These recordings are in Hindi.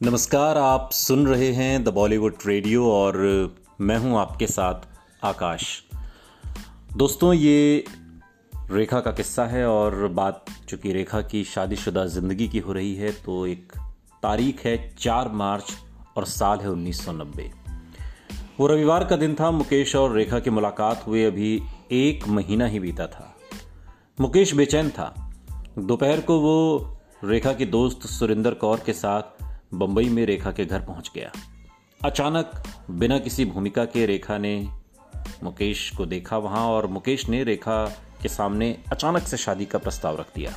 नमस्कार, आप सुन रहे हैं द बॉलीवुड रेडियो और मैं हूँ आपके साथ आकाश। दोस्तों, ये रेखा का किस्सा है और बात चूँकि रेखा की शादीशुदा ज़िंदगी की हो रही है तो एक तारीख है चार मार्च और साल है 1990 वो रविवार का दिन था, मुकेश और रेखा की मुलाकात हुए अभी एक महीना ही बीता था। मुकेश बेचैन था। दोपहर को वो रेखा की दोस्त सुरिंदर कौर के साथ बंबई में रेखा के घर पहुँच गया। अचानक बिना किसी भूमिका के रेखा ने मुकेश को देखा वहाँ और मुकेश ने रेखा के सामने अचानक से शादी का प्रस्ताव रख दिया।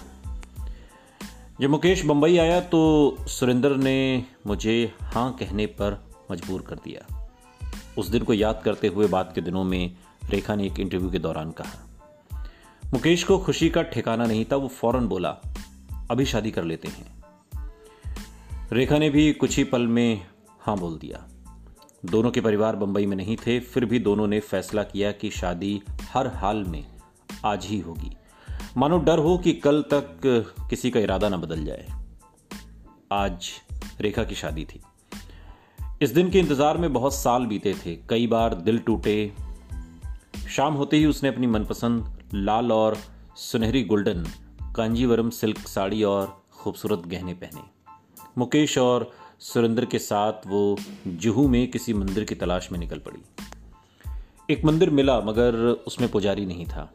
जब मुकेश बंबई आया तो सुरेंद्र ने मुझे हाँ कहने पर मजबूर कर दिया। उस दिन को याद करते हुए बाद के दिनों में रेखा ने एक इंटरव्यू के दौरान कहा। मुकेश को खुशी का ठिकाना नहीं था, वो फ़ौरन बोला, अभी शादी कर लेते हैं। रेखा ने भी कुछ ही पल में हाँ बोल दिया। दोनों के परिवार बंबई में नहीं थे, फिर भी दोनों ने फैसला किया कि शादी हर हाल में आज ही होगी। मानो डर हो कि कल तक किसी का इरादा ना बदल जाए। आज रेखा की शादी थी। इस दिन के इंतज़ार में बहुत साल बीते थे। कई बार दिल टूटे। शाम होते ही उसने अपनी मनपसंद लाल और सुनहरी गोल्डन कांजीवरम सिल्क साड़ी और खूबसूरत गहने पहने। मुकेश और सुरेंद्र के साथ वो जुहू में किसी मंदिर की तलाश में निकल पड़ी। एक मंदिर मिला, मगर उसमें पुजारी नहीं था।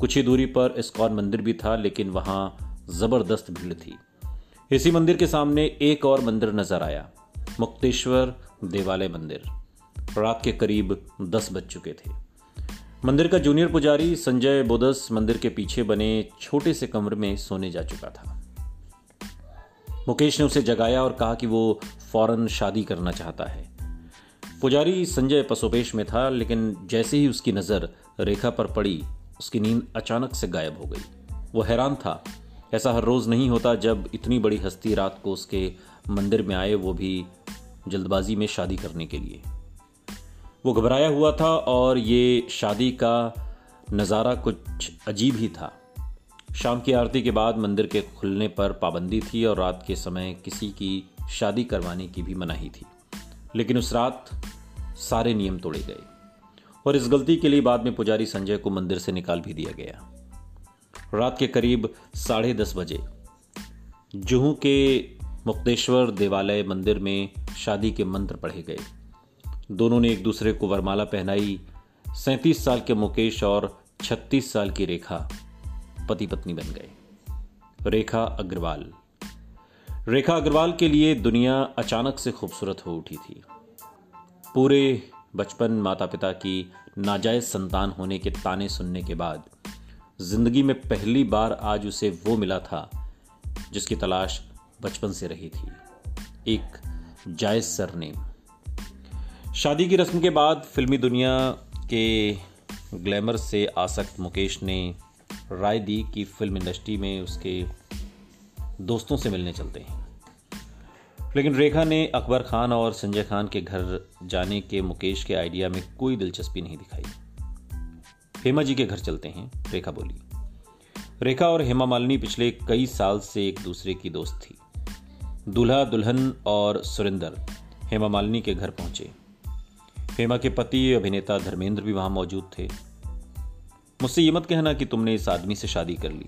कुछ ही दूरी पर इस्कॉन मंदिर भी था, लेकिन वहाँ ज़बरदस्त भीड़ थी। इसी मंदिर के सामने एक और मंदिर नज़र आया, मुक्तेश्वर देवालय मंदिर। रात के करीब दस बज चुके थे। मंदिर का जूनियर पुजारी संजय बोदस मंदिर के पीछे बने छोटे से कमरे में सोने जा चुका था। मुकेश ने उसे जगाया और कहा कि वो फ़ौरन शादी करना चाहता है। पुजारी संजय पसोपेश में था, लेकिन जैसे ही उसकी नज़र रेखा पर पड़ी, उसकी नींद अचानक से गायब हो गई। वो हैरान था। ऐसा हर रोज़ नहीं होता जब इतनी बड़ी हस्ती रात को उसके मंदिर में आए, वो भी जल्दबाजी में शादी करने के लिए। वो घबराया हुआ था और ये शादी का नज़ारा कुछ अजीब ही था। शाम की आरती के बाद मंदिर के खुलने पर पाबंदी थी और रात के समय किसी की शादी करवाने की भी मनाही थी। लेकिन उस रात सारे नियम तोड़े गए और इस गलती के लिए बाद में पुजारी संजय को मंदिर से निकाल भी दिया गया। रात के करीब साढ़े दस बजे जुहू के मुक्तेश्वर देवालय मंदिर में शादी के मंत्र पढ़े गए। दोनों ने एक दूसरे को वरमाला पहनाई, सैंतीस साल के मुकेश और छत्तीस साल की रेखा पति पत्नी बन गए। रेखा अग्रवाल। रेखा अग्रवाल के लिए दुनिया अचानक से खूबसूरत हो उठी थी। पूरे बचपन माता पिता की नाजायज संतान होने के ताने सुनने के बाद ज़िंदगी में पहली बार आज उसे वो मिला था जिसकी तलाश बचपन से रही थी। एक जायज़ सरनेम। शादी की रस्म के बाद फिल्मी दुनिया के ग्लैमर से आसक्त मुकेश ने राय दी कि फ़िल्म इंडस्ट्री में उसके दोस्तों से मिलने चलते हैं। लेकिन रेखा ने अकबर खान और संजय खान के घर जाने के मुकेश के आइडिया में कोई दिलचस्पी नहीं दिखाई। हेमा जी के घर चलते हैं, रेखा बोली। रेखा और हेमा मालिनी पिछले कई साल से एक दूसरे की दोस्त थी। दूल्हा दुल्हन और सुरेंदर हेमा मालिनी के घर पहुँचे। हेमा के पति अभिनेता धर्मेंद्र भी वहाँ मौजूद थे। मुझसे ये मत कहना कि तुमने इस आदमी से शादी कर ली।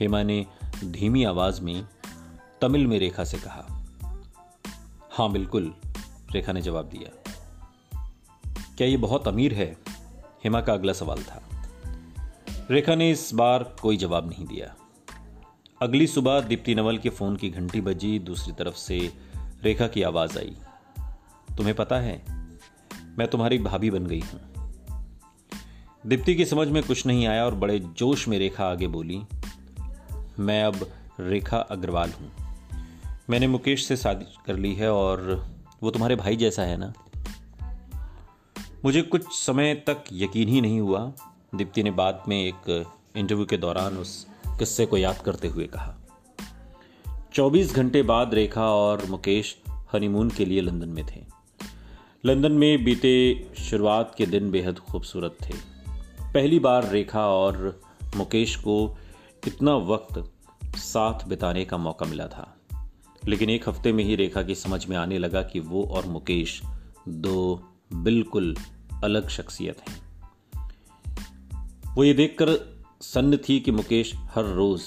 हेमा ने धीमी आवाज़ में तमिल में रेखा से कहा, हाँ, बिल्कुल, रेखा ने जवाब दिया। क्या ये बहुत अमीर है? हेमा का अगला सवाल था। रेखा ने इस बार कोई जवाब नहीं दिया। अगली सुबह दीप्ति नवल के फ़ोन की घंटी बजी, दूसरी तरफ़ से रेखा की आवाज़ आई। तुम्हें पता है, मैं तुम्हारी भाभी बन गई हूँ। दीप्ति की समझ में कुछ नहीं आया और बड़े जोश में रेखा आगे बोली, मैं अब रेखा अग्रवाल हूँ। मैंने मुकेश से शादी कर ली है और वो तुम्हारे भाई जैसा है ना? मुझे कुछ समय तक यकीन ही नहीं हुआ, दीप्ति ने बाद में एक इंटरव्यू के दौरान उस किस्से को याद करते हुए कहा। 24 घंटे बाद रेखा और मुकेश हनीमून के लिए लंदन में थे। लंदन में बीते शुरुआत के दिन बेहद खूबसूरत थे। पहली बार रेखा और मुकेश को इतना वक्त साथ बिताने का मौका मिला था। लेकिन एक हफ़्ते में ही रेखा की समझ में आने लगा कि वो और मुकेश दो बिल्कुल अलग शख्सियत हैं। वो ये देखकर सन्न थी कि मुकेश हर रोज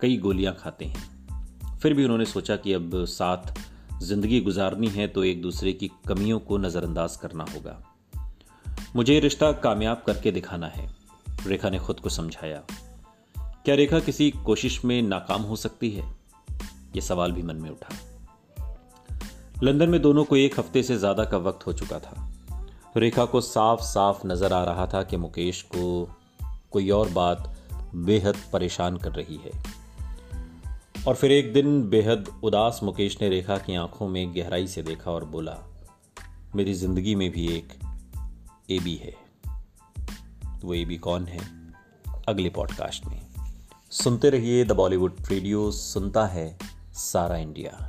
कई गोलियाँ खाते हैं। फिर भी उन्होंने सोचा कि अब साथ ज़िंदगी गुजारनी है तो एक दूसरे की कमियों को नज़रअंदाज करना होगा। मुझे रिश्ता कामयाब करके दिखाना है। रेखा ने खुद को समझाया। क्या रेखा किसी कोशिश में नाकाम हो सकती है? यह सवाल भी मन में उठा। लंदन में दोनों को एक हफ़्ते से ज़्यादा का वक्त हो चुका था। रेखा को साफ़ साफ़ नज़र आ रहा था कि मुकेश को कोई और बात बेहद परेशान कर रही है। और फिर एक दिन बेहद उदास मुकेश ने रेखा की आँखों में गहराई से देखा और बोला, मेरी ज़िंदगी में भी एक ए बी है। तो वो ए बी कौन है? अगले पॉडकास्ट में। सुनते रहिए द बॉलीवुड रेडियो, सुनता है सारा इंडिया।